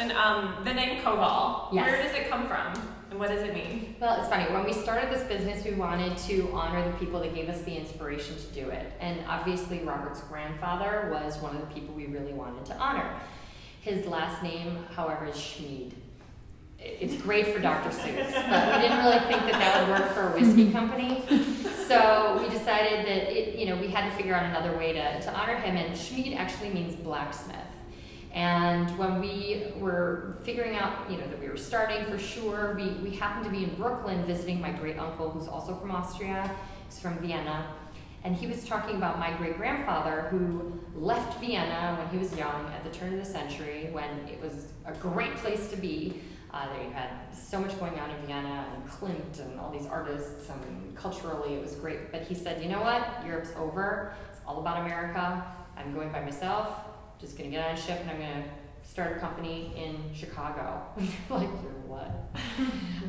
question. Um, the name Koval, yes. where does it come from? And what does it mean? Well, it's funny. When we started this business, we wanted to honor the people that gave us the inspiration to do it. And obviously, Robert's grandfather was one of the people we really wanted to honor. His last name, however, is Schmid. It's great for Dr. Seuss, but we didn't really think that that would work for a whiskey company. So we decided that it, you know we had to figure out another way to, to honor him. And Schmid actually means blacksmith. And when we were figuring out, you know, that we were starting for sure, we, we happened to be in Brooklyn visiting my great uncle, who's also from Austria. He's from Vienna. And he was talking about my great grandfather who left Vienna when he was young at the turn of the century, when it was a great place to be. Uh, they had so much going on in Vienna and Klimt and all these artists, and culturally it was great. But he said, you know what? Europe's over. It's all about America. I'm going by myself just gonna get on a ship and I'm gonna start a company in Chicago. like, you're what?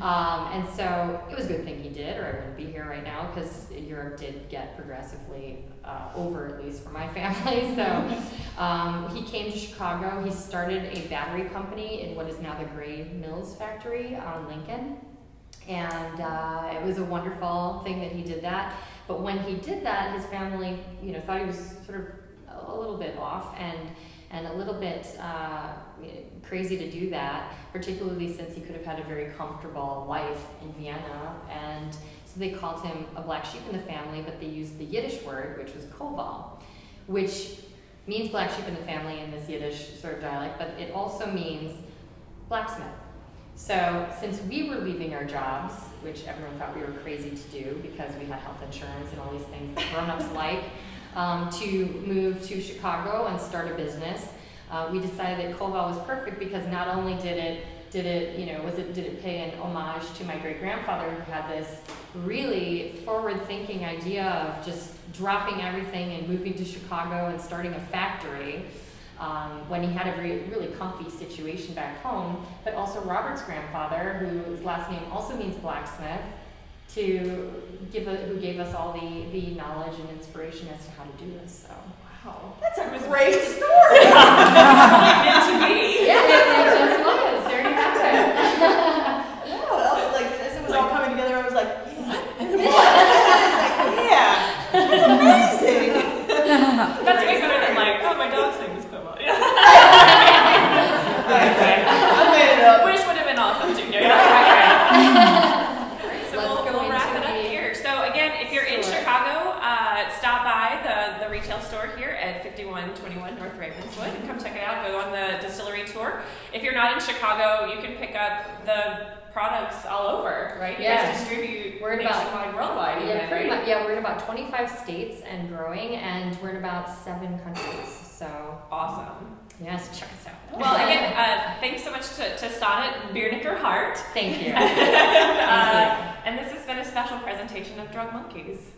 um, and so it was a good thing he did, or I wouldn't be here right now because Europe did get progressively uh, over, at least for my family. So um, he came to Chicago. He started a battery company in what is now the Gray Mills factory on Lincoln. And uh, it was a wonderful thing that he did that. But when he did that, his family, you know, thought he was sort of a little bit off and and a little bit uh, crazy to do that, particularly since he could have had a very comfortable life in Vienna. And so they called him a black sheep in the family, but they used the Yiddish word, which was koval, which means black sheep in the family in this Yiddish sort of dialect, but it also means blacksmith. So since we were leaving our jobs, which everyone thought we were crazy to do because we had health insurance and all these things that grown-ups like, um, to move to Chicago and start a business. Uh, we decided that Koval was perfect because not only did it did it you know was it did it pay an homage to my great grandfather who had this really forward thinking idea of just dropping everything and moving to Chicago and starting a factory um, when he had a very, really comfy situation back home, but also Robert's grandfather, whose last name also means blacksmith, to give a, who gave us all the, the knowledge and inspiration as to how to do this. So wow, that's a great story. meant to be. Yeah, it, it just was. There you have it. no, like as it was all coming together, I was like, yeah, yeah, that's amazing. that's way better than like, oh, my dog's name is Quimo. Yeah. okay. I made it up. Which would have been awesome too. Yeah. Right, right. Retail store here at 5121 North Ravenswood and come check it out. Go on the distillery tour. If you're not in Chicago, you can pick up the products all over, right? You yeah. guys distribute we're in nationwide, about, worldwide. Yeah, even, pretty right? much. Yeah, we're in about 25 states and growing, and we're in about seven countries. So awesome. Yes, check us out. Well, again, uh, thanks so much to, to Sonat Birnecker Hart. Thank you. Thank uh, presentation of Drug Monkeys.